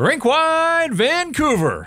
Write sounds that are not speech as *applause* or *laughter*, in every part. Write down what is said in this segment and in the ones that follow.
Rinkwide Vancouver.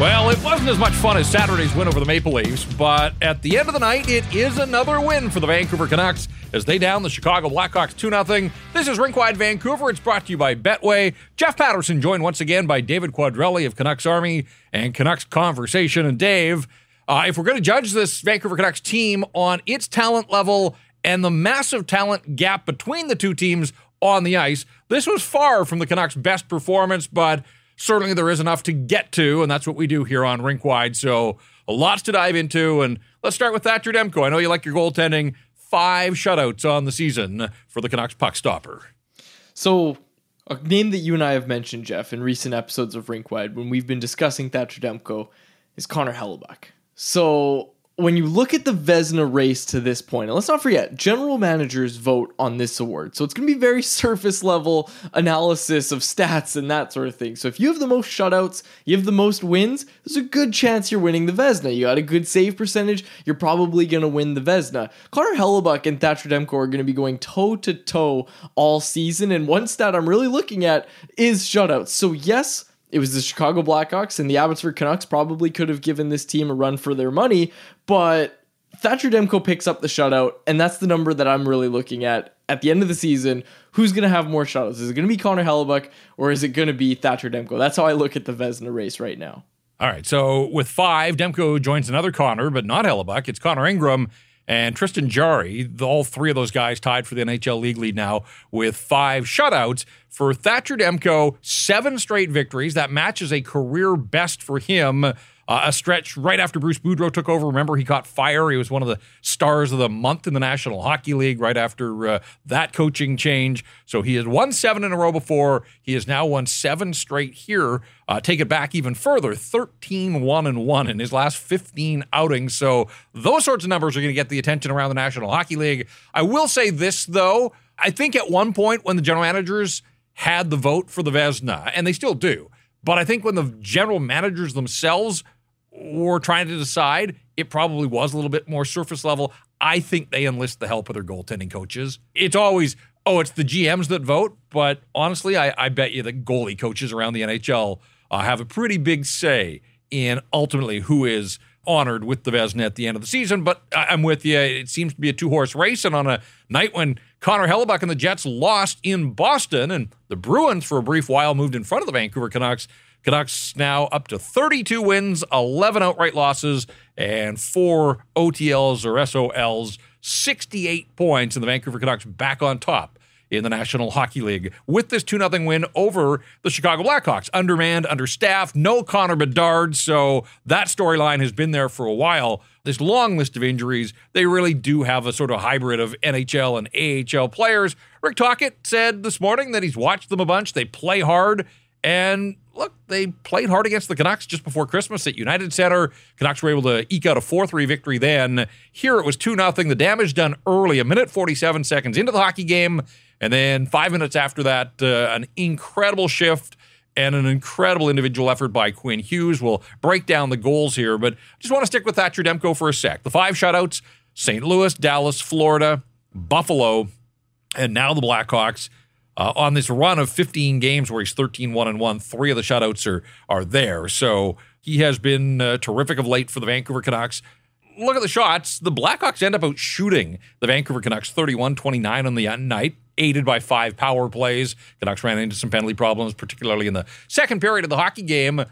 Well, it wasn't as much fun as Saturday's win over the Maple Leafs, but at the end of the night, it is another win for the Vancouver Canucks as they down the Chicago Blackhawks 2 0. This is Rinkwide Vancouver. It's brought to you by Betway. Jeff Paterson joined once again by David Quadrelli of Canucks Army and Canucks Conversation. And Dave, uh, if we're going to judge this Vancouver Canucks team on its talent level and the massive talent gap between the two teams on the ice, this was far from the Canucks' best performance, but certainly there is enough to get to, and that's what we do here on Rinkwide. So lots to dive into, and let's start with Thatcher Demko. I know you like your goaltending. Five shutouts on the season for the Canucks puck stopper. So a name that you and I have mentioned, Jeff, in recent episodes of Rinkwide when we've been discussing Thatcher Demko is Connor Hellebuyck. So when you look at the Vezina race to this point, and let's not forget, general managers vote on this award. So it's going to be very *laughs* surface level analysis of stats and that sort of thing. So if you have the most shutouts, you have the most wins, there's a good chance you're winning the Vezina. You got a good save percentage, you're probably going to win the Vezina. Connor Hellebuyck and Thatcher Demko are going to be going toe to toe all season. And one stat I'm really looking at is shutouts. So yes, it was the Chicago Blackhawks and the Abbotsford Canucks probably could have given this team a run for their money, but Thatcher Demko picks up the shutout, and that's the number that I'm really looking at at the end of the season. Who's going to have more shutouts? Is it going to be Connor Hellebuyck or is it going to be Thatcher Demko? That's how I look at the Vezina race right now. All right, so with five, Demko joins another Connor, but not Hellebuyck. It's Connor Ingram and Tristan Jarry, all three of those guys tied for the NHL League lead now with five shutouts. For Thatcher Demko, seven straight victories. That matches a career best for him uh, a stretch right after Bruce Boudreau took over. Remember, he caught fire. He was one of the stars of the month in the National Hockey League right after uh, that coaching change. So he has won seven in a row before. He has now won seven straight here. Uh, take it back even further 13 1 and 1 in his last 15 outings. So those sorts of numbers are going to get the attention around the National Hockey League. I will say this, though. I think at one point when the general managers had the vote for the Vezina, and they still do, but I think when the general managers themselves were trying to decide, it probably was a little bit more surface level. I think they enlist the help of their goaltending coaches. It's always, oh, it's the GMs that vote. But honestly, I, I bet you the goalie coaches around the NHL uh, have a pretty big say in ultimately who is honored with the Vezina at the end of the season. But I'm with you. It seems to be a two horse race. And on a night when Connor Hellebuyck and the Jets lost in Boston and the Bruins for a brief while moved in front of the Vancouver Canucks, Canucks now up to 32 wins, 11 outright losses, and four OTLs or SOLs, 68 points, and the Vancouver Canucks back on top in the National Hockey League with this 2 0 win over the Chicago Blackhawks. Undermanned, understaffed, no Connor Bedard. So that storyline has been there for a while. This long list of injuries, they really do have a sort of hybrid of NHL and AHL players. Rick Tocchet said this morning that he's watched them a bunch. They play hard. And look, they played hard against the Canucks just before Christmas at United Center. Canucks were able to eke out a 4 3 victory then. Here it was 2 0. The damage done early, a minute 47 seconds into the hockey game. And then five minutes after that, uh, an incredible shift and an incredible individual effort by Quinn Hughes. We'll break down the goals here, but I just want to stick with Thatcher Demko for a sec. The five shutouts St. Louis, Dallas, Florida, Buffalo, and now the Blackhawks uh, on this run of 15 games where he's 13 1 and 1. Three of the shutouts are, are there. So he has been uh, terrific of late for the Vancouver Canucks. Look at the shots. The Blackhawks end up out shooting the Vancouver Canucks 31 29 on the night, aided by five power plays. Canucks ran into some penalty problems, particularly in the second period of the hockey game.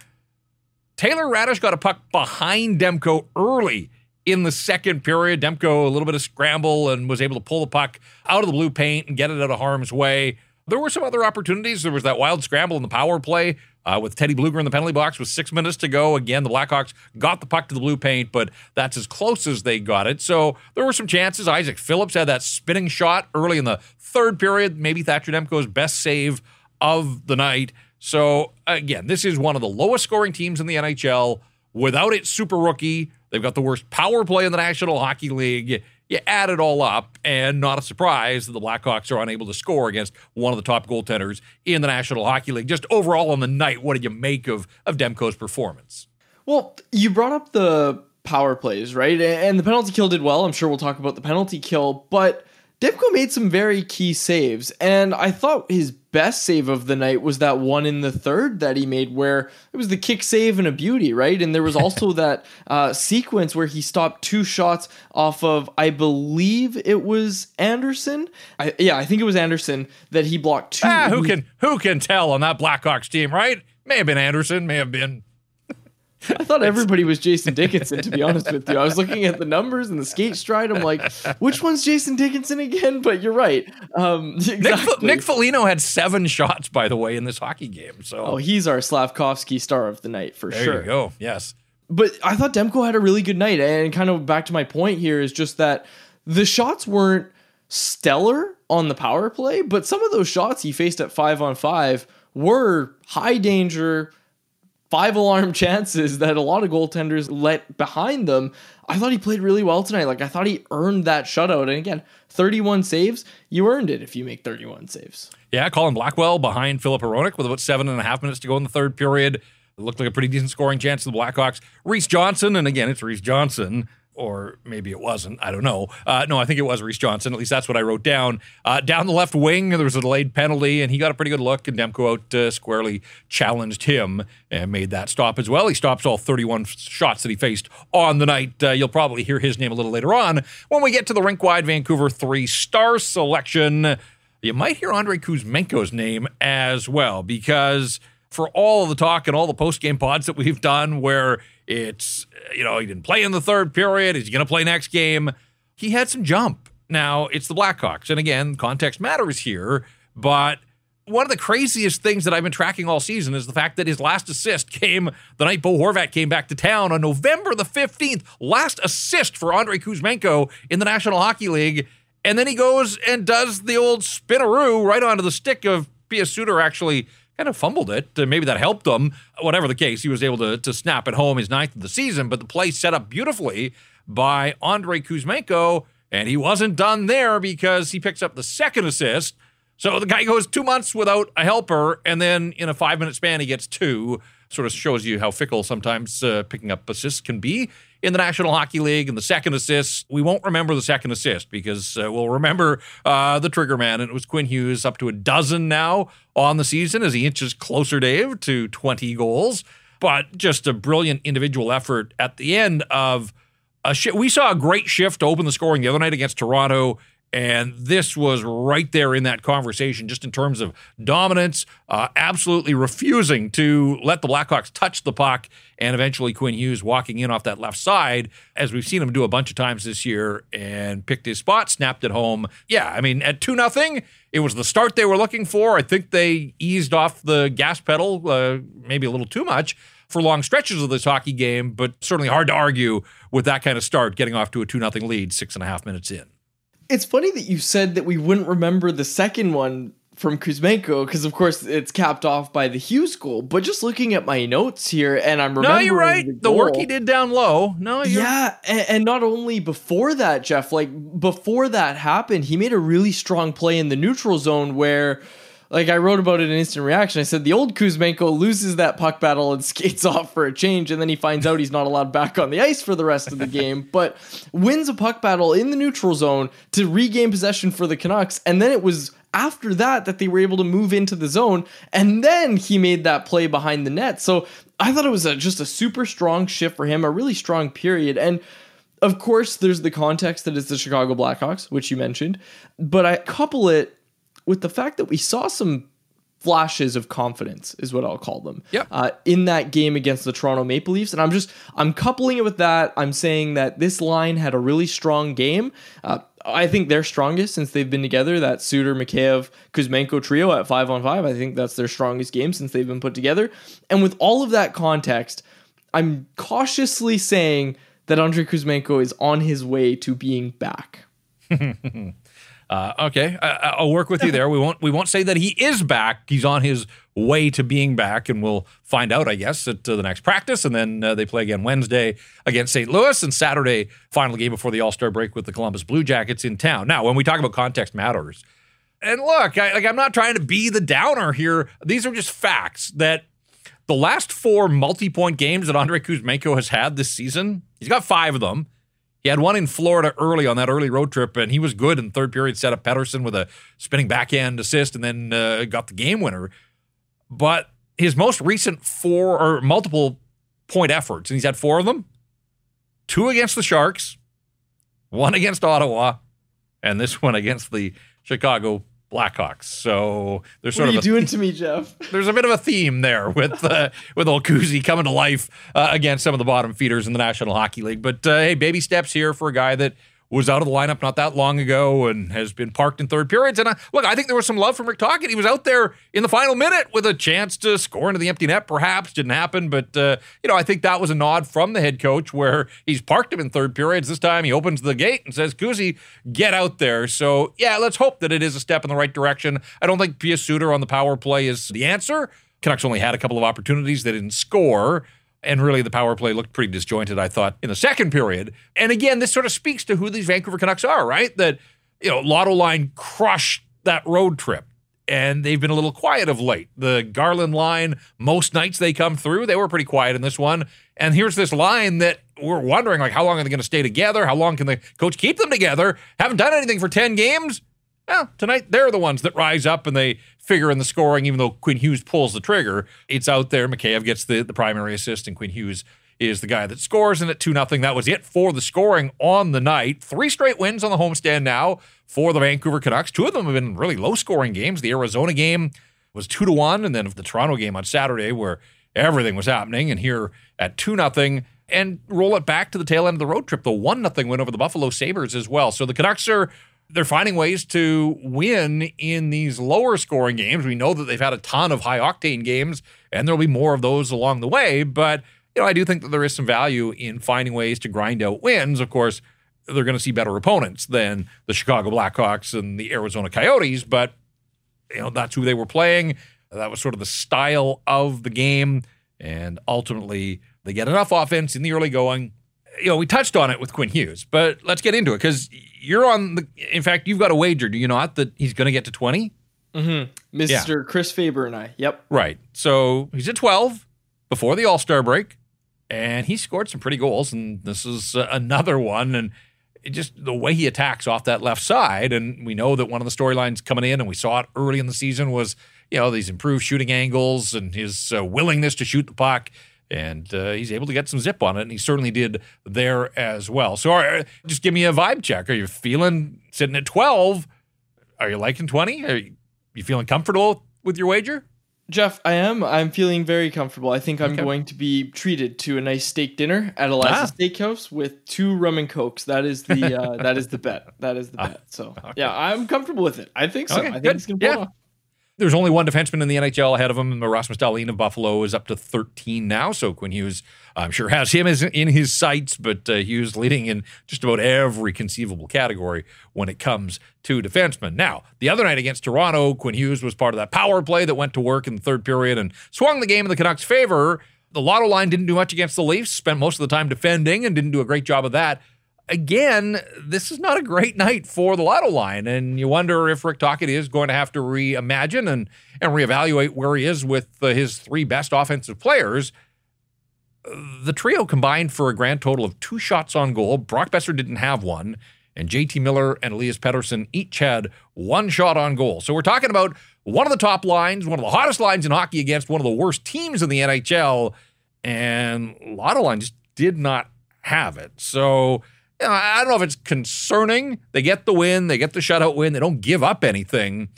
Taylor Raddysh got a puck behind Demko early in the second period. Demko, a little bit of scramble, and was able to pull the puck out of the blue paint and get it out of harm's way. There were some other opportunities. There was that wild scramble in the power play uh, with Teddy Blueger in the penalty box with six minutes to go. Again, the Blackhawks got the puck to the blue paint, but that's as close as they got it. So there were some chances. Isaak Phillips had that spinning shot early in the third period. Maybe Thatcher Demko's best save of the night. So again, this is one of the lowest scoring teams in the NHL without its super rookie. They've got the worst power play in the National Hockey League you add it all up, and not a surprise that the Blackhawks are unable to score against one of the top goaltenders in the National Hockey League. Just overall on the night, what did you make of of Demko's performance? Well, you brought up the power plays, right? And the penalty kill did well. I'm sure we'll talk about the penalty kill, but Demko made some very key saves, and I thought his best save of the night was that one in the third that he made, where it was the kick save and a beauty, right? And there was also *laughs* that uh, sequence where he stopped two shots off of, I believe it was Anderson. I, yeah, I think it was Anderson that he blocked two. Ah, who can who can tell on that Blackhawks team, right? May have been Anderson, may have been I thought everybody was Jason Dickinson, to be honest with you. I was looking at the numbers and the skate stride. I'm like, which one's Jason Dickinson again? But you're right. Um, *laughs* exactly. Nick, Nick Foligno had seven shots, by the way, in this hockey game. So oh, he's our Slavkovsky star of the night for there sure. There you go. Yes. But I thought Demko had a really good night. And kind of back to my point here is just that the shots weren't stellar on the power play, but some of those shots he faced at five on five were high danger five alarm *laughs* chances that a lot of goaltenders let behind them. I thought he played really well tonight. Like I thought he earned that shutout. And again, 31 saves, you earned it if you make 31 saves. Yeah, Colin Blackwell behind Filip Hronek with about seven and a half minutes to go in the third period. It looked like a pretty decent scoring chance to the Blackhawks. Reese Johnson, and again, it's Reese Johnson or maybe it wasn't. I don't know. Uh, no, I think it was Reese Johnson. At least that's what I wrote down. Uh, down the left wing, there was a delayed penalty, and he got a pretty good look. And Demko out uh, squarely challenged him and made that stop as well. He stops all 31 shots that he faced on the night. Uh, you'll probably hear his name a little later on when we get to the rink wide Vancouver three star selection. You might hear Andrei Kuzmenko's name as well because for all of the talk and all the post game pods that we've done where it's, you know, he didn't play in the third period. Is he going to play next game? He had some jump. Now, it's the Blackhawks. And again, context matters here. But one of the craziest things that I've been tracking all season is the fact that his last assist came the night Bo Horvat came back to town on November the 15th. Last assist for Andrei Kuzmenko in the National Hockey League. And then he goes and does the old spinaroo right onto the stick of Pius Suter, actually kind of fumbled it. Uh, maybe that helped him. Whatever the case, he was able to, to snap it home his ninth of the season. But the play set up beautifully by Andrei Kuzmenko, and he wasn't done there because he picks up the second assist. So the guy goes two months without a helper, and then in a five minute span, he gets two. Sort of shows you how fickle sometimes uh, picking up assists can be in the National Hockey League. And the second assist, we won't remember the second assist because uh, we'll remember uh, the trigger man. And it was Quinn Hughes up to a dozen now on the season as he inches closer, Dave, to 20 goals. But just a brilliant individual effort at the end of a shift. We saw a great shift to open the scoring the other night against Toronto and this was right there in that conversation, just in terms of dominance, uh, absolutely refusing to let the Blackhawks touch the puck, and eventually Quinn Hughes walking in off that left side, as we've seen him do a bunch of times this year, and picked his spot, snapped it home. Yeah, I mean, at 2 nothing, it was the start they were looking for. I think they eased off the gas pedal, uh, maybe a little too much for long stretches of this hockey game, but certainly hard to argue with that kind of start, getting off to a 2 0 lead six and a half minutes in. It's funny that you said that we wouldn't remember the second one from Kuzmenko because, of course, it's capped off by the Hughes goal. But just looking at my notes here, and I'm remembering. No, you're right. The, the work he did down low. No, yeah, and, and, not only before that, Jeff. Like before that happened, he made a really strong play in the neutral zone where like I wrote about it in instant reaction. I said the old Kuzmenko loses that puck battle and *laughs* skates off for a change, and then he finds out he's not allowed back on the ice for the rest of the game, *laughs* but wins a puck battle in the neutral zone to regain possession for the Canucks. And then it was after that that they were able to move into the zone, and then he made that play behind the net. So I thought it was a, just a super strong shift for him, a really strong period. And of course, there's the context that it's the Chicago Blackhawks, which you mentioned, but I couple it with the fact that we saw some flashes of confidence is what I'll call them. Yeah. Uh, in that game against the Toronto Maple Leafs, and I'm just I'm coupling it with that. I'm saying that this line had a really strong game. Uh, I think they're strongest since they've been together. That Suter, Mikheyev, Kuzmenko trio at five on five. I think that's their strongest game since they've been put together. And with all of that context, I'm cautiously saying that Andrei Kuzmenko is on his way to being back. *laughs* Uh, okay, I, will work with you there. We won't we won't say that he is back. He's on his way to being back, and we'll find out, I guess, at uh, the next practice. And then uh, they play again Wednesday against St. Louis, and Saturday final game before the All Star break with the Columbus Blue Jackets in town. Now, when we talk about context matters, and look, I, like I'm not trying to be the downer here. These are just facts that the last four multi-point games that Andrei Kuzmenko has had this season, He's got five of them. He had one in Florida early on that early road trip, and he was good in third period. Set up Pettersson with a spinning backhand assist, and then uh, got the game winner. But his most recent four or multiple point efforts, and he's had four of them two against the Sharks, one against Ottawa, and this one against the Chicago Blackhawks. So there's sort what are of you a, doing to me, Jeff? *laughs* there's a bit of a theme there with uh, with old Kuzi coming to life uh, against some of the bottom feeders in the National Hockey League. But uh, hey, baby steps here for a guy that was out of the lineup not that long ago and has been parked in third periods. And uh, look, I think there was some love from Rick Tocchet. He was out there in the final minute with a chance to score into the empty net. Perhaps didn't happen, but uh, you know I think that was a nod from the head coach where he's parked him in third periods. This time he opens the gate and says, "Kuzi, get out there." So yeah, let's hope that it is a step in the right direction. I don't think Pius Suter on the power play is the answer. Canucks only had a couple of opportunities. They didn't score. And really, the power play looked pretty disjointed, I thought, in the second period. And again, this sort of speaks to who these Vancouver Canucks are, right? That, you know, Lotto line crushed that road trip. And they've been a little quiet of late. The Garland line, most nights they come through, they were pretty quiet in this one. And here's this line that we're wondering, like, how long are they going to stay together? How long can the coach keep them together? Haven't done anything for 10 games. Well, tonight they're the ones that rise up and they figure in the scoring, even though Quinn Hughes pulls the trigger. It's out there. Mikheyev gets the, the primary assist, and Quinn Hughes is the guy that scores. And at 2 0, that was it for the scoring on the night. Three straight wins on the homestand now for the Vancouver Canucks. Two of them have been really low scoring games. The Arizona game was 2 to 1, and then the Toronto game on Saturday, where everything was happening. And here at 2 0, and roll it back to the tail end of the road trip, the 1 0 win over the Buffalo Sabres as well. So the Canucks are they're finding ways to win in these lower scoring games. We know that they've had a ton of high octane games, and there'll be more of those along the way. But you know, I do think that there is some value in finding ways to grind out wins. Of course, they're going to see better opponents than the Chicago Blackhawks and the Arizona Coyotes, but you know that's who they were playing. That was sort of the style of the game, and ultimately they get enough offense in the early going. You know, we touched on it with Quinn Hughes, but let's get into it because you're on the. In fact, you've got a wager, do you not, that he's going to get to 20? Mm-hmm. Mr. Chris Faber and I. Yep. Right. So he's at 12 before the All Star break, and he scored some pretty goals. And this is uh, another one. And it just the way he attacks off that left side. And we know that one of the storylines coming in, and we saw it early in the season, was you know these improved shooting angles and his uh, willingness to shoot the puck and uh, he's able to get some zip on it, and he certainly did there as well. So, right, just give me a vibe check. Are you feeling sitting at twelve? Are you liking twenty? Are you, you feeling comfortable with your wager? Jeff, I am. I'm feeling very comfortable. I think I'm okay. going to be treated to a nice steak dinner at Eliza's ah. Steakhouse with two rum and cokes. That is the *laughs* uh, that is the bet. That is the bet. So okay. yeah, I'm comfortable with it. I think so. Okay, I think good. it's gonna pull yeah. off. There's only one defenseman in the NHL ahead of him. Rasmus Dahlin of Buffalo is up to 13 now. So Quinn Hughes, I'm sure, has him in his sights, but uh, Hughes leading in just about every conceivable category when it comes to defensemen. Now, the other night against Toronto, Quinn Hughes was part of that power play that went to work in the third period and swung the game in the Canucks' favor. The Lotto line didn't do much against the Leafs, spent most of the time defending and didn't do a great job of that again, this is not a great night for the Lotto line. And you wonder if Rick Tocchet is going to have to reimagine and, and reevaluate where he is with uh, his three best offensive players. The trio combined for a grand total of two shots on goal. Brock Boeser didn't have one, and JT Miller and Elias Pettersson each had one shot on goal. So we're talking about one of the top lines, one of the hottest lines in hockey against one of the worst teams in the NHL, and Lotto line just did not have it. So you know, I don't know if it's concerning. They get the win, they get the shutout win, they don't give up anything,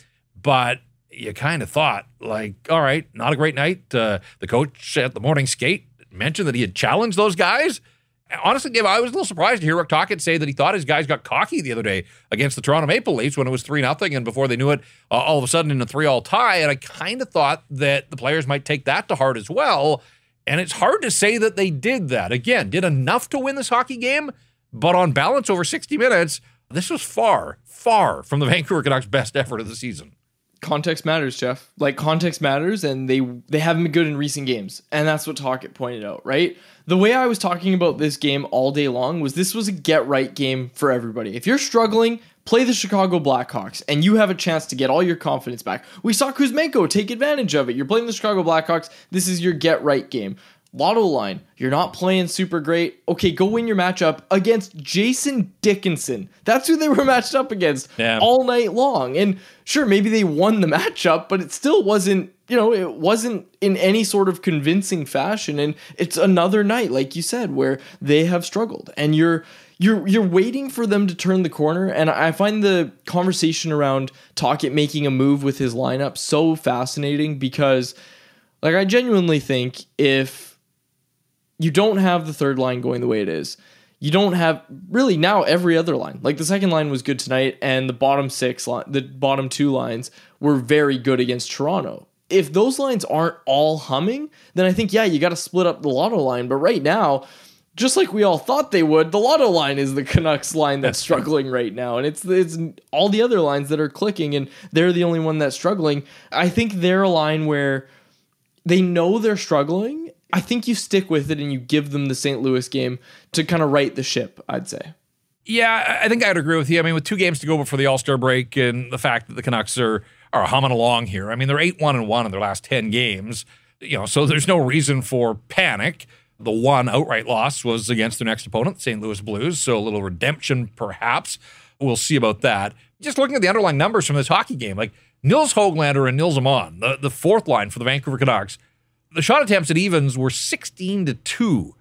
but you kind of thought, like, all right, not a great night. Uh, the coach at the morning skate mentioned that he had challenged those guys. Honestly, Dave, I was a little surprised to hear Rick Tocchet say that he thought his guys got cocky the other day against the Toronto Maple Leafs when it was 3 nothing, and before they knew it, uh, all of a sudden in a 3 all tie. And I kind of thought that the players might take that to heart as well. And it's hard to say that they did that. Again, did enough to win this hockey game, but on balance, over 60 minutes, this was far, far from the *laughs* Vancouver Canucks' best effort of the season. Context matters, Jeff. Like context matters, and they they haven't been good in recent games, and that's what Tocchet pointed out. Right, the way I was talking about this game all day long was this was a get right game for everybody. If you're struggling, play the Chicago Blackhawks, and you have a chance to get all your confidence back. We saw Kuzmenko take advantage of it. You're playing the Chicago Blackhawks. This is your get right game Lotto line, you're not playing super great. Okay, go win your matchup against Jason Dickinson. That's who they were *laughs* matched up against Yeah. all night long. And sure, maybe they won the *laughs* matchup, but it still wasn't, you know, it wasn't in any sort of convincing fashion. And it's another night, like you said, where they have struggled. And you're you're you're waiting for them to turn the corner. And I find the conversation around Tocchet making a move with his lineup so fascinating because like I genuinely think if you don't have the third line going the way it is. You don't have really now every other line. Like the second line was good tonight, and the bottom six line, the bottom two lines were very good against Toronto. If those lines aren't all humming, then I think yeah, you got to split up the Lotto line. But right now, just like we all thought they would, the Lotto line is the Canucks line that's *laughs* struggling right now, and it's it's all the other lines that are clicking, and they're the only one that's struggling. I think they're a line where they know they're struggling. I think you stick with it and you give them the St. Louis game to kind of right the ship, I'd say. Yeah, I think I'd agree with you. I mean, with two games to go before the All Star break, and the fact that the Canucks are are humming along here. I mean, they're eight one and one in their last ten games. You know, so there's no reason for panic. The one outright loss was against their next opponent, St. Louis Blues. So a little redemption, perhaps. We'll see about that. Just looking at the underlying numbers from this hockey game, like Nils Hoglander and Nils Aman, the, the fourth line for the Vancouver Canucks, the shot attempts at evens were 16 to 2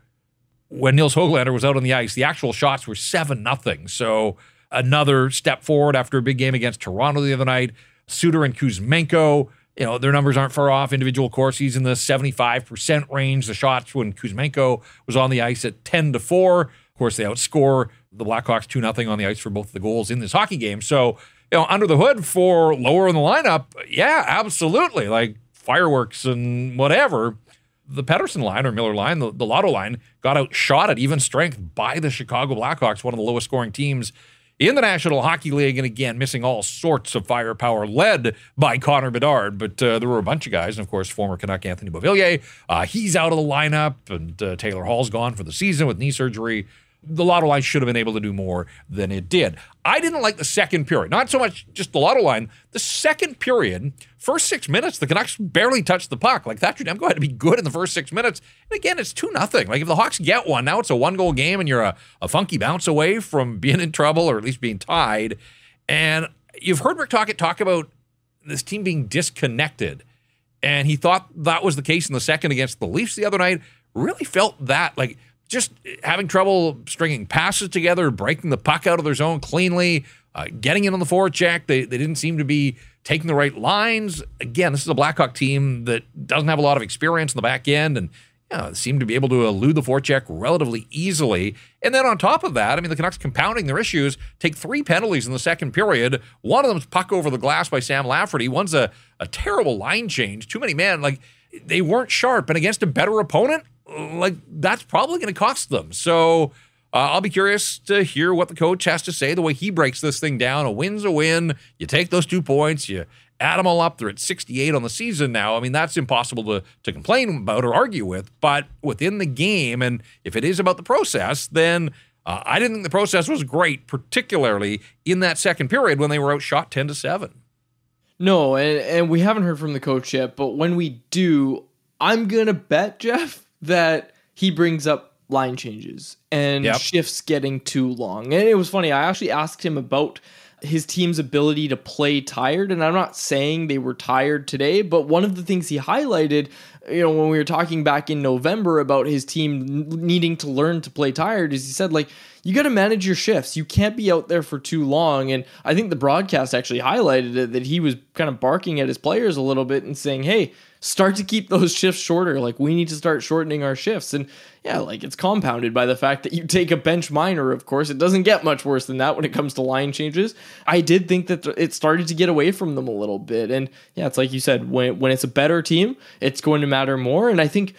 when Nils Hoglander was out on the ice. The actual shots were 7 nothing. So another step forward after a big game against Toronto the other night. Suter and Kuzmenko, you know, their numbers aren't far off. Individual Corsi's in the 75% range. The shots when Kuzmenko was on the ice at 10 to 4. Of course, they outscore the Blackhawks 2 0 on the ice for both the goals in this hockey game. So, you know, under the hood for lower in the lineup, yeah, absolutely. Like fireworks and whatever. The Pettersson line or Miller line, the, the Lotto line, got outshot at even strength by the Chicago Blackhawks, one of the lowest scoring teams in the National Hockey League. And again, missing all sorts of firepower, led by Connor Bedard. But uh, there were a bunch of guys. And of course, former Canuck Anthony Beauvillier, uh, he's out of the lineup. And uh, Taylor Hall's gone for the season with knee surgery the Lotto line should have been able to do more than it did. I didn't like the second period. Not so much just the Lotto line. The second period, first six minutes, the Canucks barely touched the puck. Like Thatcher Demko had to be good in the first six minutes. And again, it's 2 nothing. Like if the Hawks get one, now it's a one goal game and you're a, a funky bounce away from being in trouble or at least being tied. And you've heard Rick Tocchet talk about this team being disconnected. And he thought that was the case in the second against the Leafs the other night. Really felt that like just having trouble stringing passes together, breaking the puck out of their zone cleanly, uh, getting in on the forecheck. They, they didn't seem to be taking the right lines. Again, this is a Blackhawk team that doesn't have a lot of experience in the back end and you know, seem to be able to elude the forecheck relatively easily. And then on top of that, I mean, the Canucks compounding their issues take three penalties in the second period. One of them's puck over the glass by Sam Lafferty. One's a, a terrible line change. Too many men. Like, they weren't sharp. And against a better opponent, like that's probably going to cost them. So uh, I'll be curious to hear what the coach has to say. The way he breaks this thing down, a win's a win. You take those two points, you add them all up. They're at 68 on the season now. I mean, that's impossible to to complain about or argue with. But within the game, and if it is about the process, then. Uh, I didn't think the process was great, particularly in that second period when they were outshot 10 to 7. No, and, and we haven't heard from the coach yet, but when we do, I'm going to bet, Jeff, that he brings up line changes and Yep. shifts getting too long. And it was funny. I actually asked him about his team's ability to play tired. And I'm not saying they were tired today, but one of the things he highlighted, you know, when we were talking back in November about his team needing to learn to play tired, is he said, like, you got to manage your shifts. You can't be out there for too long. And I think the broadcast actually highlighted it that he was kind of barking at his players a little bit and saying, hey, start to keep those *laughs* shifts shorter. Like, we need to start shortening our shifts. And yeah, like it's compounded by the fact that you take a bench minor, of course. It doesn't get much worse than that when it comes to line changes. I did think that it started to get away from them a little bit. And yeah, it's like you said, when, when it's a better team, it's going to matter more. And I think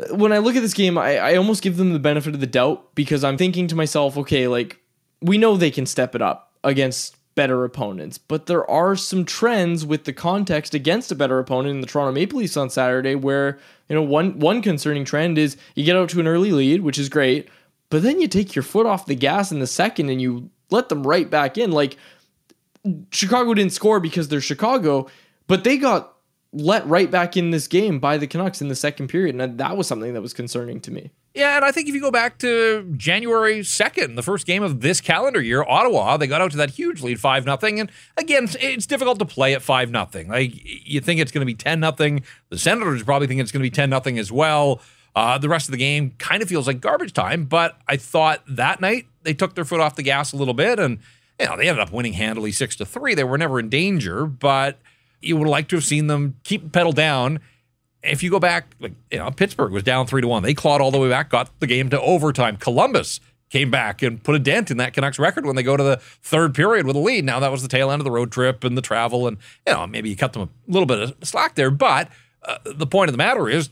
uh, when I look at this game, I, I almost give them the benefit of the doubt because I'm thinking to myself, okay, like we know they can step it up against better opponents, but there are some trends with the context against a better opponent in the Toronto Maple Leafs on Saturday where, you know, one one concerning trend is you get out to an early lead, which is great, but then you take your foot off the gas in the second and you let them right back in. Like Chicago didn't score because they're Chicago, but they got let right back in this game by the Canucks in the second period. And that was something that was concerning to me. Yeah, and I think if you go back to January 2nd, the first game of this calendar year, Ottawa, they got out to that huge lead 5 nothing. And again, it's difficult to play at 5 nothing. Like you think it's going to be 10 nothing. The Senators probably think it's going to be 10 nothing as well. Uh, the rest of the game kind of feels like garbage time, but I thought that night they took their foot off the gas a little bit and you know, they ended up winning handily 6 to 3. They were never in danger, but you would like to have seen them keep pedal down if you go back, like you know, Pittsburgh was down three to one. They clawed all the way back, got the game to overtime. Columbus came back and put a dent in that Canucks record when they go to the third period with a lead. Now that was the tail end of the road trip and the travel, and you know maybe you cut them a little bit of slack there. But uh, the point of the matter is,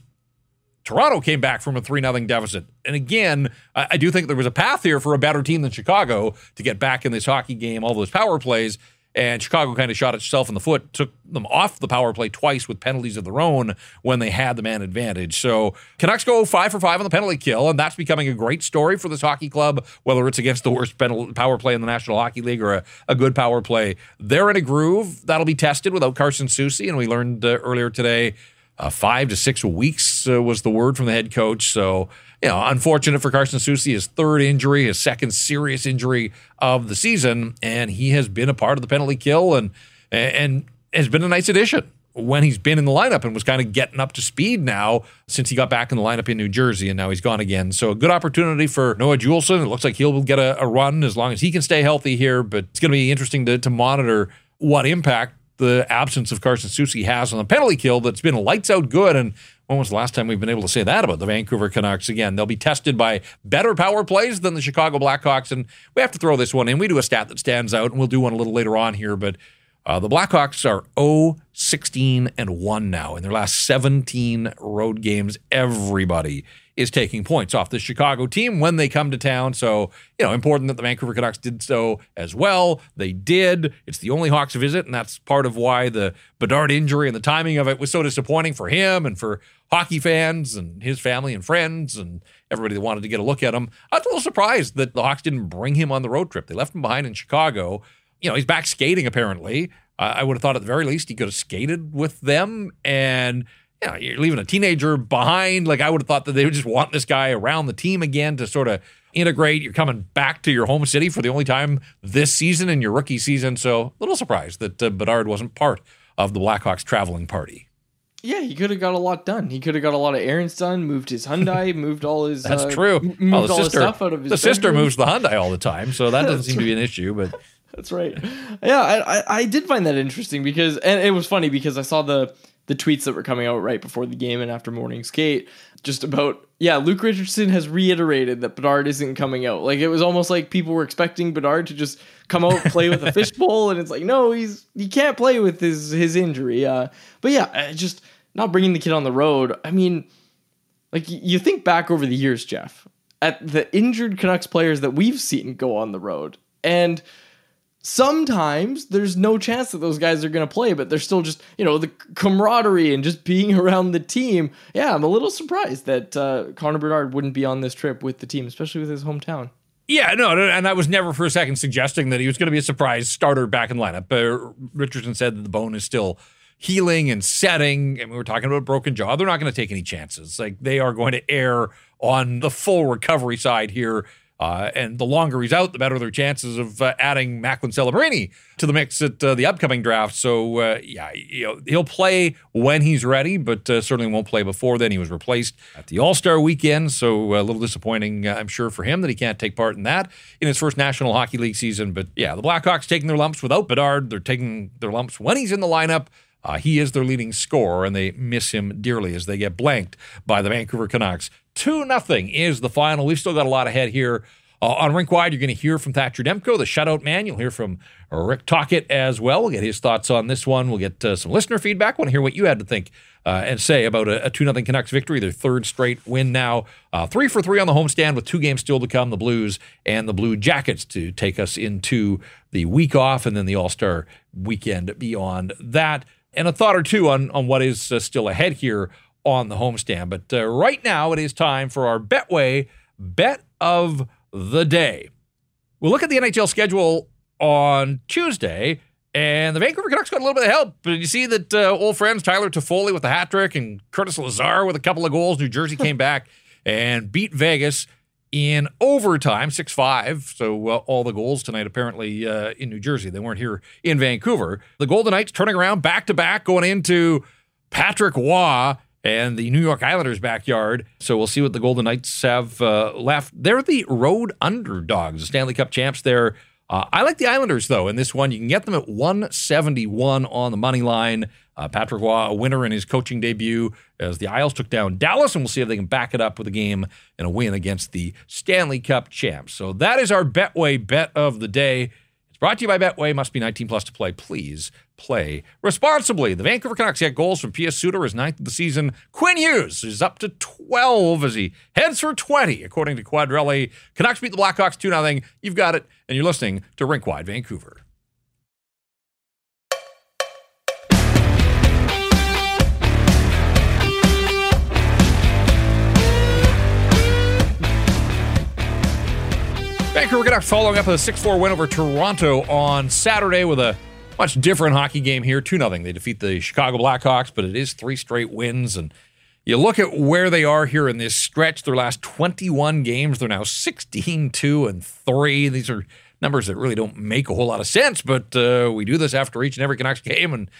Toronto came back from a three nothing deficit, and again, I, I do think there was a path here for a better team than Chicago to get back in this hockey game. All those power plays. And Chicago kind of shot itself in the foot, took them off the power play twice with penalties of their own when they had the man advantage. So Canucks go five for five on the penalty kill, and that's becoming a great story for this hockey club, whether it's against the worst power play in the National Hockey League or a, a good power play. They're in a groove that'll be tested without Carson Soucy, and we learned uh, earlier today uh, five to six weeks uh, was the word from the head coach. So you know, unfortunate for Carson Soucy, his third injury, his second serious injury of the season, and he has been a part of the penalty kill and and has been a nice addition when he's been in the lineup and was kind of getting up to speed now since he got back in the lineup in New Jersey and now he's gone again. So a good opportunity for Noah Juulsen. It looks like he'll get a, a run as long as he can stay healthy here, but it's going to be interesting to, to monitor what impact the absence of Carson Soucy has on the penalty kill that's been lights out good and when was the last time we've been able to say that about the Vancouver Canucks? Again, they'll be tested by better power plays than the Chicago Blackhawks. And we have to throw this one in. We do a stat that stands out, and we'll do one a little later on here. But uh, the Blackhawks are 0 16 and 1 now in their last 17 road games. Everybody is taking points off the Chicago team when they come to town. So, you know, important that the Vancouver Canucks did so as well. They did. It's the only Hawks visit, and that's part of why the Bedard injury and the timing of it was so disappointing for him and for hockey fans and his family and friends and everybody that wanted to get a look at him. I was a little surprised that the Hawks didn't bring him on the road trip. They left him behind in Chicago. You know, he's back skating apparently. I would have thought at the very least he could have skated with them and – you know, you're leaving a teenager behind. Like I would have thought that they would just want this guy around the team again to sort of integrate. You're coming back to your home city for the only time this season in your rookie season. So a little surprised that uh, Bedard wasn't part of the Blackhawks traveling party. Yeah, he could have got a lot done. He could have got a lot of errands done. Moved his Hyundai, *laughs* moved all his. That's uh, true. Moved well, the all sister, stuff out of his. The bedroom. sister moves the Hyundai all the time, so that doesn't seem to be an issue. But *laughs* that's right. Yeah, I, I, I did find that interesting because, and it was funny because I saw the the tweets that were coming out right before the game and after morning skate just about yeah luke richardson has reiterated that bedard isn't coming out. Like it was almost like people were expecting bedard to just come out play with a *laughs* fishbowl and it's like no he's he can't play with his his injury uh but yeah just not bringing the kid on the road i mean like you think back over the years jeff at the injured canucks players that we've seen go on the road and sometimes there's no chance that those guys are going to play, but they're still just, you know, the camaraderie and just being *laughs* around the team. Yeah, I'm a little surprised that uh, Connor Bedard wouldn't be on this trip with the team, especially with his hometown. Yeah, no, and I was never for a second suggesting that he was going to be a surprise starter back in lineup. Uh, Richardson said that the bone is still healing and setting, and we were talking about broken jaw. They're not going to take any chances. Like they are going to err on the full recovery side here uh, and the longer he's out, the better their chances of uh, adding Macklin Celebrini to the mix at uh, the upcoming draft. So, uh, yeah, you know, he'll play when he's ready, but uh, certainly won't play before then. He was replaced at the All Star weekend, so a little disappointing, uh, I'm sure, for him that he can't take part in that in his first National Hockey League season. But yeah, the Blackhawks taking their lumps without Bedard. They're taking their lumps when he's in the lineup. Uh, he is their leading scorer, and they miss him dearly as they get blanked by the Vancouver Canucks. 2 nothing is the final. We've still got a lot ahead here. Uh, on Rink Wide, you're going to hear from Thatcher Demko, the shutout man. You'll hear from Rick Tocchet as well. We'll get his thoughts on this one. We'll get uh, some listener feedback. want to hear what you had to think uh, and say about a, a 2 0 Canucks victory, their third straight win now. Uh, three for three on the homestand with two games still to come the Blues and the Blue Jackets to take us into the week off and then the All Star weekend beyond that. And a thought or two on, on what is uh, still ahead here on the homestand. But uh, right now, it is time for our Betway bet of the day. We'll look at the NHL schedule on Tuesday, And the Vancouver Canucks got a little bit of help. But you see that uh, old friends Tyler Toffoli with the hat trick and Curtis Lazar with a couple of goals. New Jersey *laughs* came back and beat Vegas in overtime, 6 5. So uh, all the goals tonight apparently uh, in New Jersey. They weren't here in Vancouver. The Golden Knights turning around back to back, going into Patrick Roy and the New York Islanders' backyard. So we'll see what the Golden Knights have uh, left. They're the road underdogs, the Stanley Cup champs. They're uh, I like the Islanders, though, in this one. You can get them at 171 on the money line. Uh, Patrick Roy, a winner in his coaching debut as the Isles took down Dallas, and we'll see if they can back it up with a game and a win against the Stanley Cup champs. So that is our Betway bet of the day. Brought to you by Betway. Must be 19 plus to play. Please play responsibly. The Vancouver Canucks get goals from Pius Suter, his ninth of the season. Quinn Hughes is up to 12 as he heads for 20, according to Quadrelli. Canucks beat the Blackhawks 2 0. You've got it, and you're listening to Rinkwide Vancouver. Vancouver Canucks following up with a 6 4 win over Toronto on Saturday with a much different hockey game here. 2 0. They defeat the Chicago Blackhawks, but it is three straight wins. And you look at where they are here in this stretch, their last 21 games, they're now 16 2 and 3. These are numbers that really don't make a whole lot of sense, but uh, we do this after each and every Canucks game. And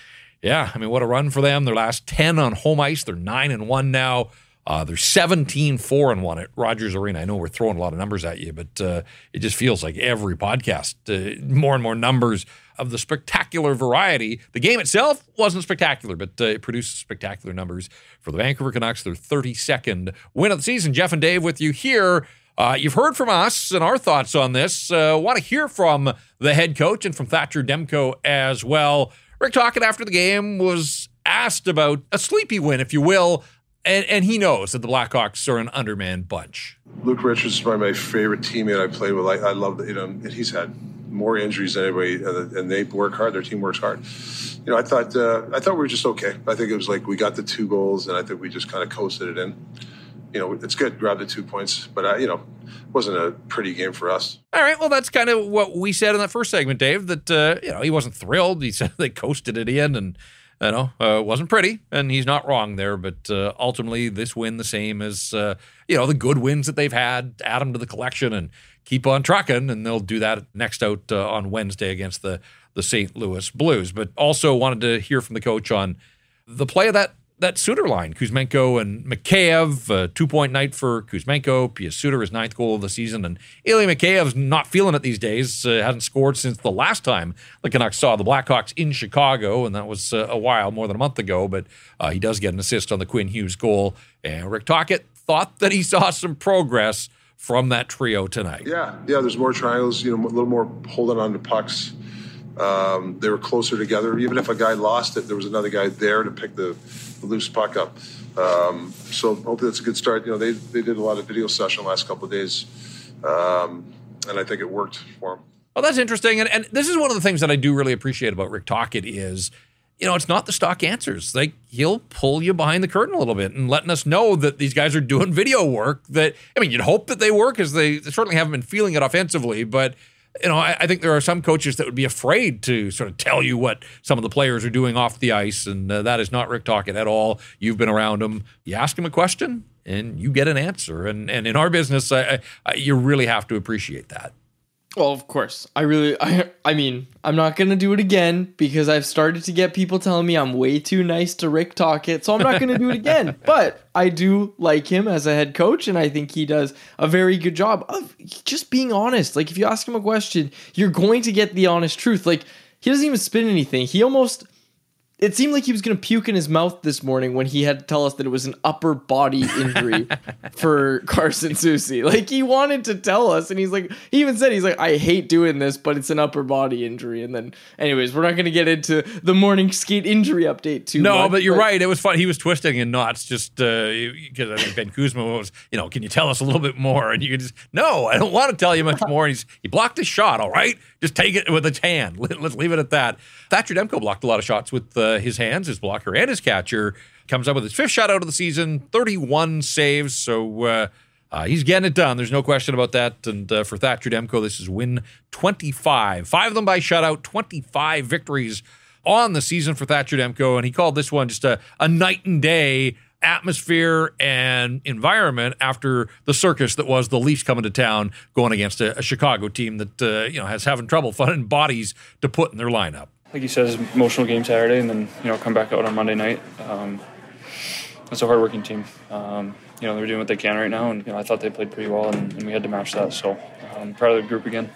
yeah, I mean, what a run for them. Their last 10 on home ice, they're 9 and 1 now. Uh, they're 17 4 and 1 at Rogers Arena. I know we're throwing a lot of numbers at you, but uh, it just feels like every podcast, uh, more and more numbers of the spectacular variety. The game itself wasn't spectacular, but uh, it produced spectacular numbers for the Vancouver Canucks, their 32nd win of the season. Jeff and Dave with you here. Uh, you've heard from us and our thoughts on this. Uh, Want to hear from the head coach and from Thatcher Demko as well. Rick Tocchet after the game was asked about a sleepy win, if you will, and, and he knows that the Blackhawks are an undermanned bunch. Luke Richards is probably my favorite teammate I played with. I, I love that, you know, and he's had more injuries than anybody, uh, and they work hard. Their team works hard. You know, I thought uh, I thought we were just okay. I think it was like we got the two goals, and I think we just kind of coasted it in. You know, it's good, grab the two points, but uh, you know, it wasn't a pretty game for us. All right, well, that's kind of what we said in that first segment, Dave. That uh, you know he wasn't thrilled. He said *laughs* they coasted it in, and you know, uh, wasn't pretty, and he's not wrong there. But uh, ultimately, this win the same as uh, you know the good wins that they've had. Add them to the collection and keep on trucking, and they'll do that next out uh, on Wednesday against the the St. Louis Blues. But also wanted to hear from the coach on the play of that that Suter line, Kuzmenko and Mikheyev, uh, two point night for Kuzmenko. Pius Suter, his ninth goal of the season. And Ilya Mikheyev's not feeling it these days. Uh, hasn't scored since the last time the Canucks saw the Blackhawks in Chicago, and that was uh, a while, more than a month ago. But uh, he does get an assist on the Quinn Hughes goal. And Rick Tocchet thought that he saw some progress from that trio tonight. Yeah, yeah. There's more triangles. You know, a little more holding on to pucks. Um, they were closer together. Even if a guy lost it, there was another guy there to pick the, the loose puck up. Um, so hopefully that's a good start. You know, they they did a lot of video session the last couple of days, um, and I think it worked for them. Well, that's interesting, and and this is one of the things that I do really appreciate about Rick Tocchet is. You know, it's not the stock answers. Like he'll pull you behind the curtain a little bit and letting us know that these guys are doing video work. That I mean, you'd hope that they work, as they certainly haven't been feeling it offensively. But you know, I, I, think there are some coaches that would be afraid to sort of tell you what some of the players are doing off the ice, and uh, that is not Rick Tocchet at all. You've been around him. You ask him a question, and you get an answer. And and in our business, I, I, you really have to appreciate that. Well, of course. I really *laughs* I I mean, I'm not going to do it again because I've started to get people telling me I'm way too nice to Rick Tocchet, so I'm not going to do it again. *laughs* But I do like him as a head coach and I think he does a very good job of just being honest. Like if you ask him a question, you're going to get the honest truth. Like he doesn't even spin anything. He almost it seemed like he was going to puke in his mouth this morning when he had to tell us that it was an upper body injury *laughs* for Carson Soucy. Like he wanted to tell us, and he's like, he even said he's like, I hate doing this, but it's an upper body injury. And then, anyways, we're not going to get into the morning skate injury update too. Much. No, much, but you're but, right. It was fun. He was twisting in knots just because uh, I think Ben Kuzma was, you know, can you tell us a little bit more? And you can just, no, I don't want to tell you much more. And he's he blocked his shot. All right, just take it with his hand. Let's leave it at that. Thatcher Demko blocked a lot of shots with. Uh, his hands, his blocker, and his catcher. Comes up with his fifth shutout of the season, 31 saves. So, uh, uh, he's getting it done. There's no question about that. And uh, for Thatcher Demko, this is win 25. Five of them by shutout, 25 victories on the season for Thatcher Demko. And he called this one just a, a night and day atmosphere and environment after the circus that was the Leafs coming to town going against a, a Chicago team that uh, you know has having trouble finding bodies to put in their lineup. Like you said, it's an emotional game Saturday, and then you know come back out on Monday night. Um, it's a hardworking team. Um, you know they're doing what they can right now, and you know I thought they played pretty well, and, and we had to match that. So I'm um, proud of the group again.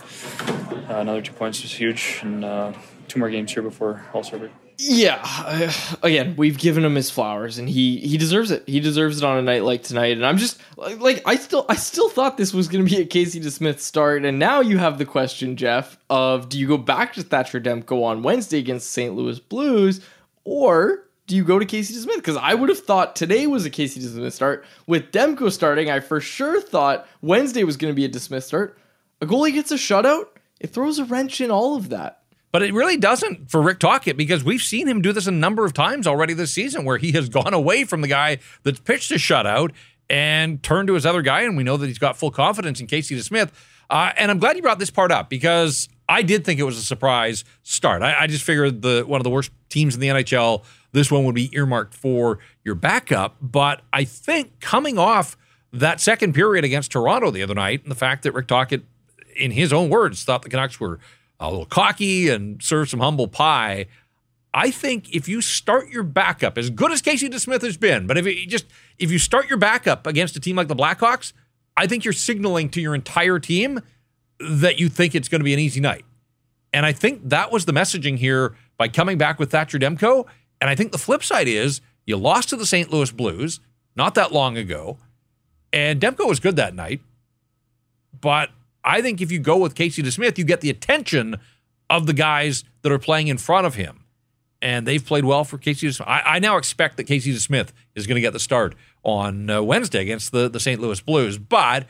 Uh, another two points was huge, and uh, two more games here before All break. Yeah, uh, *sighs* again, we've given him his flowers, and he he deserves it. He deserves it on a night like tonight. And I'm just like, I still I still thought this was going to be a Casey DeSmith start, and now you have the question, Jeff, of do you go back to Thatcher Demko on Wednesday against St. Louis Blues, or do you go to Casey DeSmith? Because I would have thought today was a Casey DeSmith start. With Demko starting, I for sure thought Wednesday was going to be a DeSmith start. A goalie gets a shutout, it throws a wrench in all of that. But it really doesn't for Rick Tocchet because we've seen him do this a number of times already this season where he has *laughs* gone away from the guy that's pitched a shutout and turned to his other guy. And we know that he's got full confidence in Casey DeSmith. Uh, and I'm glad you brought this part up because I did think it was a surprise start. I, I just figured the one of the worst teams in the NHL, this one would be earmarked for your backup. But I think coming off that second period against Toronto the other night, and the fact that Rick Tocchet, in his own words, thought the Canucks were a little cocky and serve some humble pie. I think if you start your backup, as good as Casey DeSmith has been, but if you just if you start your backup against a team like the Blackhawks, I think you're signaling to your entire team that you think it's going to be an easy night. And I think that was the messaging here by coming back with Thatcher Demko. And I think the flip side is you lost to the St. Louis Blues not that long ago, and Demko was good that night. But I think if you go with Casey DeSmith, you get the attention of the guys that are playing in front of him. And they've played well for Casey DeSmith. I, I now expect that Casey DeSmith is going to get the start on uh, Wednesday against the, the St. Louis Blues. But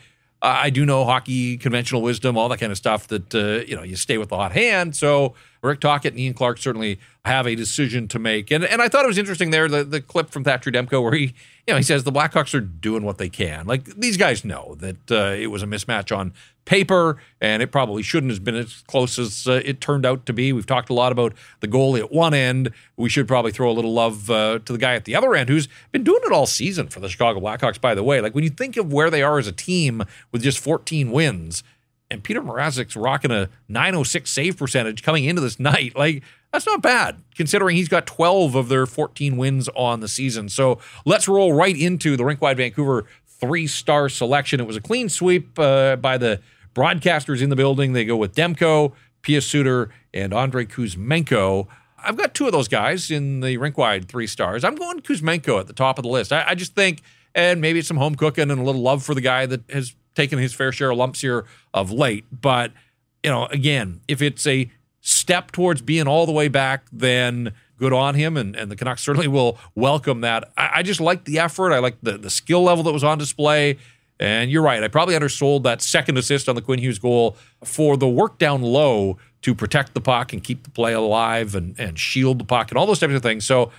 uh, I do know hockey, conventional wisdom, all that kind of stuff that, uh, you know, you stay with the hot hand. So Rick Tocchet and Ian Clark certainly have a decision to make. And and I thought it was interesting there, the, the clip from Thatcher Demko where he, you know, he says the Blackhawks are doing what they can. Like these guys know that uh, it was a mismatch on paper, and it probably shouldn't have been as close as uh, it turned out to be. We've talked a lot about the goalie at one end. We should probably throw a little love uh, to the guy at the other end who's been doing it all season for the Chicago Blackhawks, by the way. Like when you think of where they are as a team with just 14 wins, and Peter Mrazek's rocking a 906 save percentage coming into this night. Like, that's not bad considering he's got 12 of their 14 wins on the season. So let's roll right into the Rinkwide Vancouver three star selection. It was a clean sweep uh, by the broadcasters in the building. They go with Demko, Pius Suter, and Andrei Kuzmenko. I've got two of those guys in the Rinkwide three stars. I'm going Kuzmenko at the top of the list. I, I just think, and maybe it's some home cooking and a little love for the guy that has taken his fair share of lumps here of late. But, you know, again, if it's a step towards being all the way back, then good on him. And, and the Canucks certainly will welcome that. I, I just like the effort. I like the, the skill level that was on display. And you're right. I probably undersold that second assist on the Quinn Hughes goal for the work down low to protect the puck and keep the play alive and, and shield the puck and all those types of things. So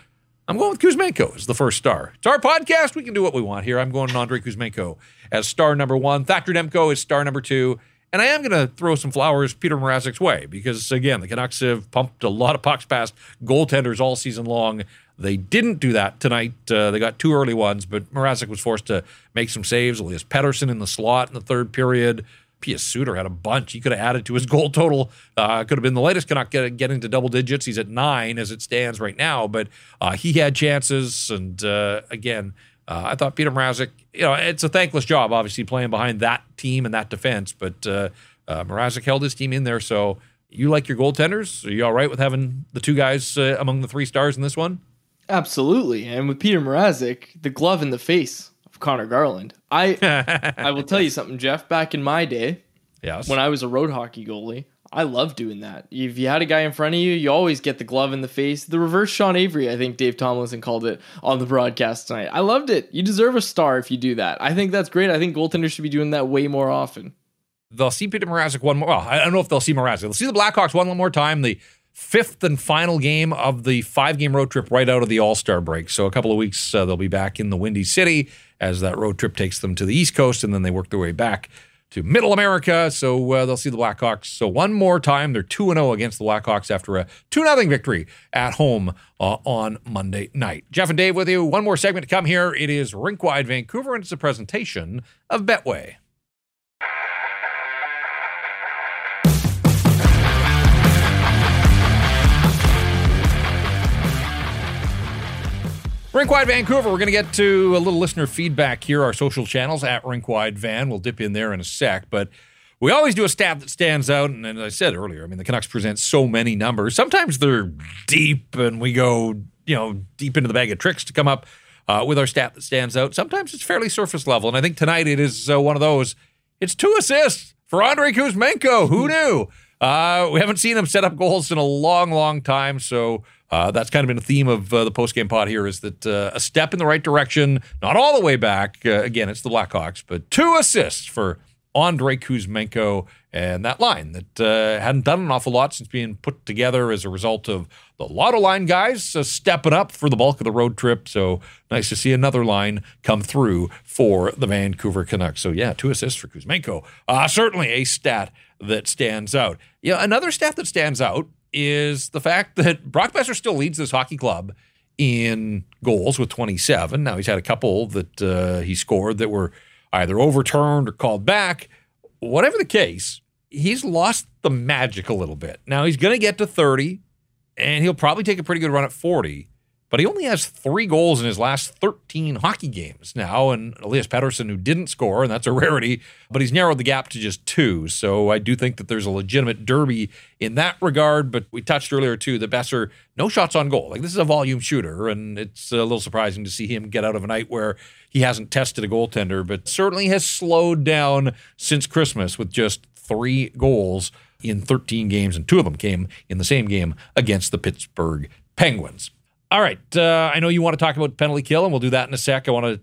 I'm going with Kuzmenko as the first star. It's our podcast. We can do what we want here. I'm going Andrei Kuzmenko as star number one. Thatcher Demko is star number two. And I am going to throw some flowers Peter Mrazek's way because, again, the Canucks have pumped a lot of pucks past goaltenders all season long. They didn't do that tonight. Uh, they got two early ones, but Mrazek was forced to make some saves. Elias Pettersson in the slot in the third period. Pius Suter had a bunch. He could have added to his *laughs* goal total. Uh, could have been the latest Canuck get, get into double digits. He's at nine as it stands right now, but uh, he had chances. And uh, again, uh, I thought Peter Mrazek, you know, it's a thankless job, obviously, playing behind that team and that defense, but uh, uh, Mrazek held his team in there. So you like your goaltenders? Are you all right with having the two guys uh, among the three stars in this one? Absolutely. And with Peter Mrazek, the glove in the face Conor Garland. I *laughs* I will tell you something, Jeff. Back in my day, yes. when I was a road hockey goalie, I love doing that. If you had a guy in front of you, you always get the glove in the face. The reverse Sean Avery, I think Dave Tomlinson called it on the broadcast tonight. I loved it. You deserve a star if you do that. I think that's great. I think goaltenders should be doing that way more often. They'll see Peter Mrazek one more. Well, I don't know if they'll see Mrazek. They'll see the Blackhawks one more time. The fifth and final game of the five game road trip right out of the All Star break. So, a couple of weeks, uh, they'll be back in the Windy City as that road trip takes them to the East Coast, and then they work their way back to Middle America. So uh, they'll see the Blackhawks. So one more time, they're 2 0 against the Blackhawks after a 2 0 victory at home uh, on Monday night. Jeff and Dave with you. One more segment to come here. It is Rinkwide Vancouver, and it's a presentation of Betway. Rinkwide Vancouver, we're going to get to a little listener feedback here, our social channels at Rinkwide Van. We'll dip in there in a sec, but we always do a stat that stands out. And, as I said earlier, I mean, the Canucks present so many numbers. Sometimes they're deep and we go, you know, deep into the bag of tricks to come up uh, with our stat that stands out. Sometimes it's fairly surface level. And I think tonight it is uh, one of those. It's two assists for Andrei Kuzmenko. Who knew? Uh, we haven't seen him set up goals in a long, long time. So uh, that's kind of been a theme of uh, the post-game pod here is that uh, a step in the right direction, not all the way back. Uh, again, it's the Blackhawks, but two assists for Andrei Kuzmenko and that line that uh, hadn't done an awful lot since being put together as a result of the Lotto line guys uh, stepping up for the bulk of the road trip. So nice to see another line come through for the Vancouver Canucks. So yeah, two assists for Kuzmenko. certainly a stat that stands out. Yeah, another stat that stands out is the fact that Brock Boeser still leads this hockey club in goals with 27. Now he's had a couple that uh, he scored that were either overturned or called back. Whatever the case, he's lost the magic a little bit. Now he's going to get to 30 and he'll probably take a pretty good run at 40 but he only has three goals in his last 13 hockey games now. And Elias Pettersson, who didn't score, and that's a rarity, but he's narrowed the gap to just two. So I do think that there's a legitimate derby in that regard. But we touched earlier, too, that Boeser, no shots on goal. Like this is a volume shooter, and it's a little surprising to see him get out of a night where he hasn't tested a goaltender, but certainly has slowed down since Christmas with just three goals in 13 games, and two of them came in the same game against the Pittsburgh Penguins. All right. Uh, I know you want to talk about penalty kill, and we'll do that in a sec. I want to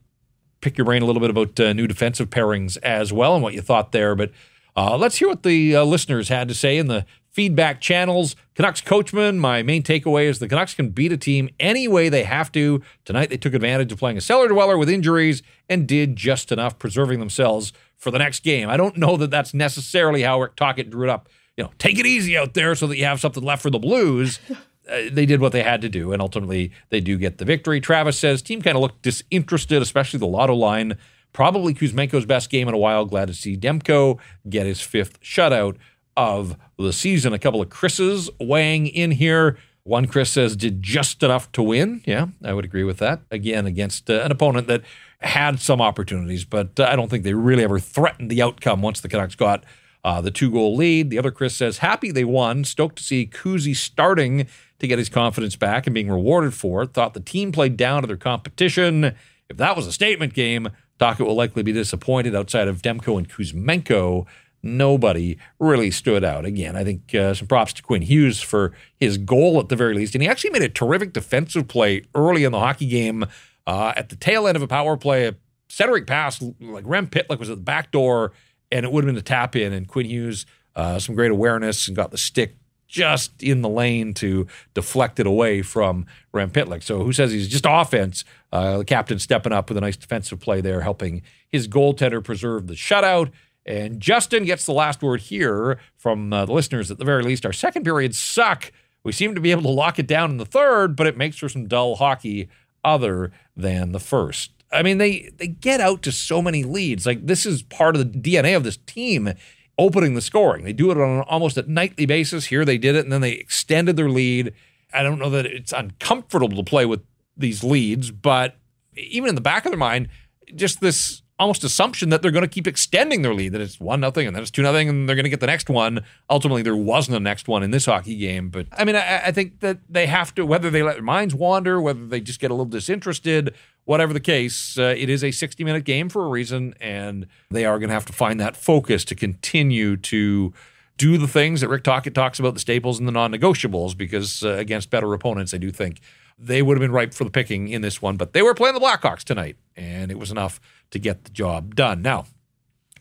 pick your brain a little bit about uh, new defensive pairings as well and what you thought there. But uh, let's hear what the uh, listeners had to say in the feedback channels. Canucks coachman, my main takeaway is the Canucks can beat a team any way they have to. Tonight, they took advantage of playing a cellar dweller with injuries and did just enough, preserving themselves for the next game. I don't know that that's necessarily how Rick Tocchet drew it up. You know, take it easy out there so that you have something left for the Blues. *laughs* uh, they did what they had to do, and ultimately they do get the victory. Travis says team kind of looked disinterested, especially the Lotto line. Probably Kuzmenko's best game in a while. Glad to see Demko get his fifth shutout of the season. A couple of Chris's weighing in here. One Chris says did just enough to win. Yeah, I would agree with that. Again, against uh, an opponent that had some opportunities, but uh, I don't think they really ever threatened the outcome once the Canucks got uh, the two goal lead. The other Chris says happy they won. Stoked to see Kuzi starting to get his confidence back and being rewarded for it. Thought the team played down to their competition. If that was a statement game, Tocchet will likely be disappointed outside of Demko and Kuzmenko. Nobody really stood out. Again, I think uh, some props to Quinn Hughes for his goal at the very least. And he actually made a terrific defensive play early in the hockey game uh, at the tail end of a power play. A Cedric pass, like Rem Pitlick was at the back door, and it would have been a tap in. And Quinn Hughes, uh, some great awareness and got the stick just in the lane to deflect it away from Rem Pitlick. So who says he's just offense? Uh, the captain stepping up with a nice defensive play there, helping his goaltender preserve the shutout. And Justin gets the last word here from uh, the listeners at the very least. Our second period suck. We seem to be able to lock it down in the third, but it makes for some dull hockey other than the first. I mean, they they get out to so many leads. Like this is part of the DNA of this team opening the scoring. They do it on almost a nightly basis. Here they did it, and then they extended their lead. I don't know that it's uncomfortable to play with these leads, but even in the back of their mind, just this almost assumption that they're going to keep extending their lead, that it's one nothing and then it's two nothing, and they're going to get the next one. Ultimately, there wasn't a next one in this hockey game, but I mean, I, I think that they have to, whether they let their minds wander, whether they just get a little disinterested, whatever the case, uh, it is a 60 minute game for a reason, and they are going to have to find that focus to continue to do the things that Rick Tocchet talks about the staples and the non negotiables, because uh, against better opponents, I do think they would have been ripe for the picking in this one, but they were playing the Blackhawks tonight, and it was enough to get the job done. Now,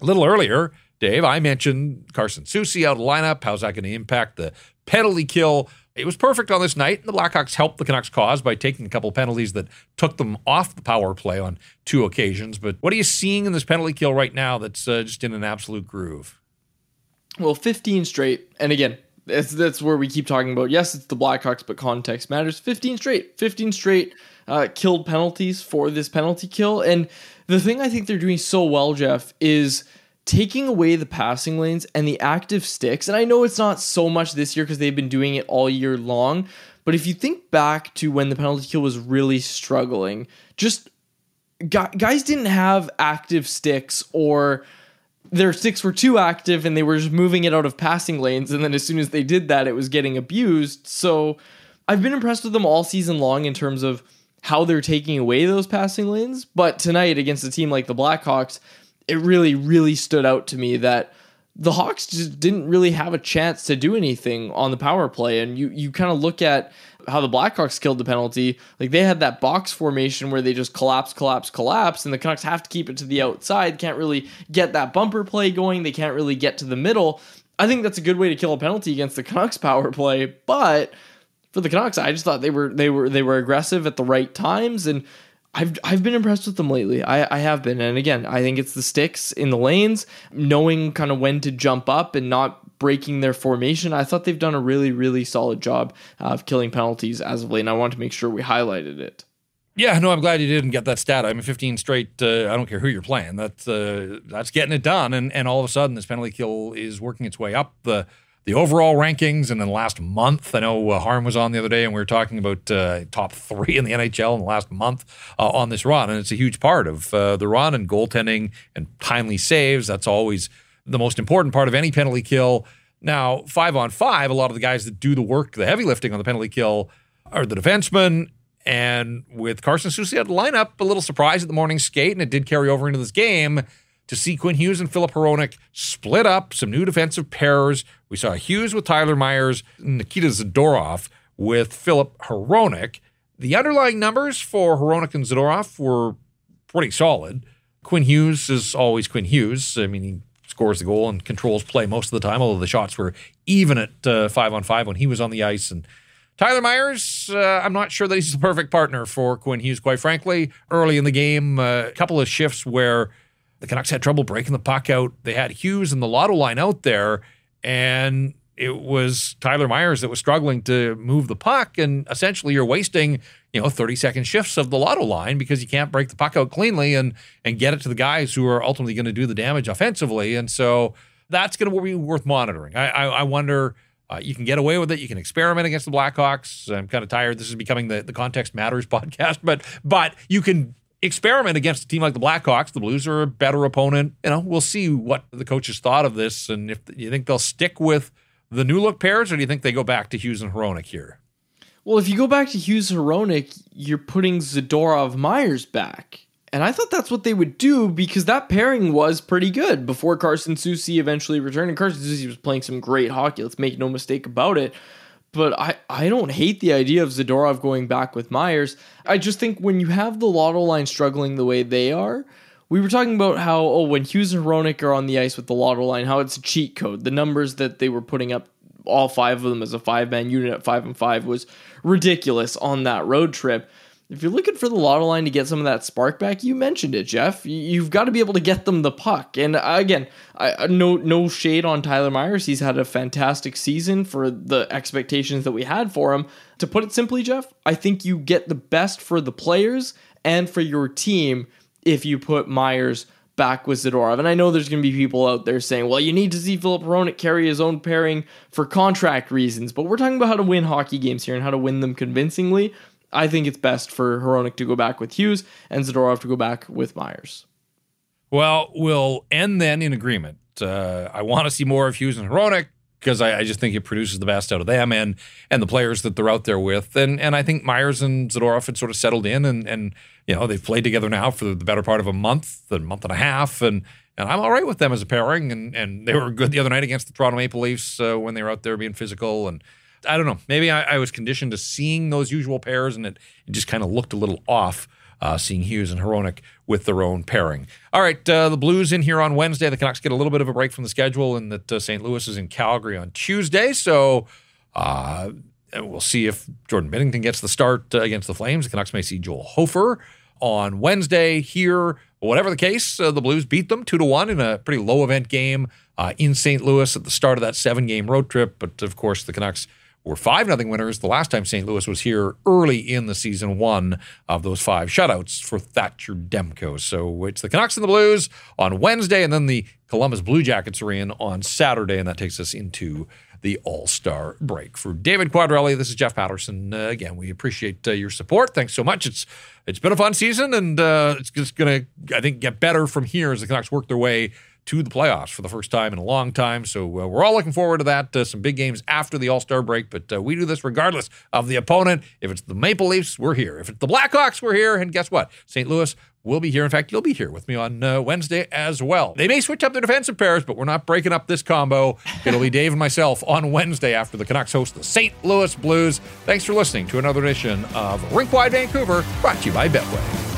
a little earlier, Dave, I mentioned Carson Soucy out of lineup. How's that going to impact the penalty kill It was perfect on this night, and the Blackhawks helped the Canucks cause by taking a couple penalties that took them off the power play on two occasions. But what are you seeing in this penalty kill right now that's uh, just in an absolute groove? Well, 15 straight. And again, that's, that's where we keep talking about. Yes, it's the Blackhawks, but context matters. 15 straight. 15 straight uh, killed penalties for this penalty kill. And the thing I think they're doing so well, Jeff, is taking away the passing lanes and the active sticks. And I know it's not so much this year because they've been doing it all year long. But if you think back to when the penalty kill was really struggling, just guys didn't have active sticks or their sticks were too active and they were just moving it out of passing lanes. And then as soon as they did that, it was getting abused. So I've been impressed with them all season long in terms of how they're taking away those passing lanes. But tonight against a team like the Blackhawks, it really, really stood out to me that the Hawks just didn't really have a chance to do anything on the power play. And you you kind of look at how the Blackhawks killed the penalty. Like they had that box formation where they just collapse, collapse, collapse, and the Canucks have to keep it to the outside. Can't really get that bumper play going. They can't really get to the middle. I think that's a good way to kill a penalty against the Canucks power play, but for the Canucks, I just thought they were they were they were aggressive at the right times and I've I've been impressed with them lately. I, I have been, and again, I think it's the sticks in the lanes, knowing kind of when to jump up and not breaking their formation. I thought they've done a really really solid job of killing penalties as of late, and I wanted to make sure we highlighted it. Yeah, no, I'm glad you didn't get that stat. I mean, 15 straight. Uh, I don't care who you're playing. That's uh, that's getting it done, and and all of a sudden, this penalty kill is working its way up the the overall rankings and in the last month. I know uh, Harm was on the other day and we were talking about uh, top *laughs* three in the NHL in the last month uh, on this run. And it's a huge part of uh, the run and goaltending and timely saves. That's always the most important part of any penalty kill. Now, five on five, a lot of the guys that do the work, the heavy lifting on the penalty kill, are the defensemen. And with Carson Soucy out of the lineup, a little surprise at the morning skate, and it did carry over into this game to see Quinn Hughes and Filip Hronek split up some new defensive pairs. We saw Hughes with Tyler Myers, Nikita Zadorov with Filip Hronek. The underlying numbers for Hronek and Zadorov were pretty solid. Quinn Hughes is always Quinn Hughes. I mean, he scores the goal and controls play most of the time, although the shots were even at uh, five on five when he was on the ice. And Tyler Myers, uh, I'm not sure that he's the perfect partner for Quinn Hughes, quite frankly. Early in the game, uh, a couple of shifts where the Canucks had trouble breaking the puck out. They had Hughes and the Lotto line out there, and it was Tyler Myers that was struggling to move the puck. And essentially, you're wasting you know 30 second shifts of the Lotto line because you can't break the puck out cleanly and and get it to the guys who are ultimately going to do the damage offensively. And so that's going to be worth monitoring. I, I, I wonder. Uh, you can get away with it. You can experiment against the Blackhawks. I'm kind of tired. This is becoming the, the context matters *laughs* podcast, but but you can experiment against a team like the Blackhawks. The Blues are a better opponent. You know, we'll see what the coaches thought of this, and if you think they'll stick with the new look pairs, or do you think they go back to Hughes and Hronek here? Well, if you go back to Hughes Hronek, you're putting Zadorov Myers back. And I thought that's what they would do because that pairing was pretty good before Carson Soucy eventually returned. And Carson Soucy was playing some great hockey. Let's make no mistake about it but I, I don't hate the idea of Zadorov going back with Myers. I just think when you have the Lotto line struggling the way they are, we were talking about how, oh, when Hughes and Hronek are on the ice with the Lotto line, how it's a cheat code. The numbers that they were putting up, all five of them as a five man unit at five and five, was ridiculous on that road trip if you're looking for the lotto line to get some of that spark back, you mentioned it, Jeff. You've got to be able to get them the puck. And uh, again, I, no no shade on Tyler Myers. He's had a fantastic season for the expectations that we had for him. To put it simply, Jeff, I think you get the best for the players and for your team if you put Myers back with Zadorov. And I know there's going to be people out there saying, well, you need to see Filip Hronek carry his own pairing for contract reasons. But we're talking about how to win hockey games here and how to win them convincingly. I think it's best for Hronek to go back with Hughes and Zadorov to go back with Myers. Well, we'll end then in agreement. Uh, I want to see more of Hughes and Hronek because I, I, just think it produces the best out of them and and the players that they're out there with. And and I think Myers and Zadorov had sort of settled in and and you know they've played together now for the better part of a month, a month and a half, and and I'm all right with them as a pairing. And and they were good the other night against the Toronto Maple Leafs uh, when they were out there being physical and I don't know. Maybe I, I was conditioned to seeing those usual pairs, and it, it just kind of looked a little off. Uh, seeing Hughes and Hronek with their own pairing. All right, uh, the Blues in here on Wednesday. The Canucks get a little bit of a break from the schedule, and that uh, St. Louis is in Calgary on Tuesday. So uh, we'll see if Jordan Binnington gets the start uh, against the Flames. The Canucks may see Joel Hofer on Wednesday here. Whatever the case, uh, the Blues beat them two to one in a pretty low event game in St. Louis at the start of that seven game road trip. But of course, the Canucks were 5 0 winners the last time St. Louis was here early in the season, one of those five shutouts for Thatcher Demko. So it's the Canucks and the Blues on Wednesday, and then the Columbus Blue Jackets are in on Saturday, and that takes us into the All Star break. For David Quadrelli, this is Jeff Paterson. Uh, again, we appreciate uh, your support. Thanks so much. It's it's been a fun season, and uh, it's just going to, I think, get better from here as the Canucks work their way to the playoffs for the first time in a long time. So uh, we're all looking forward to that. Uh, some big games after the All Star break, but uh, we do this regardless of the opponent. If it's the Maple Leafs, we're here. If it's the Blackhawks, we're here. And guess what? St. Louis will be here. In fact, you'll be here with me on uh, Wednesday as well. They may switch up their defensive pairs, but we're not breaking up this combo. It'll be Dave and myself on Wednesday after the Canucks host the St. Louis Blues. Thanks for listening to another edition of Rink Wide Vancouver, brought to you by Betway.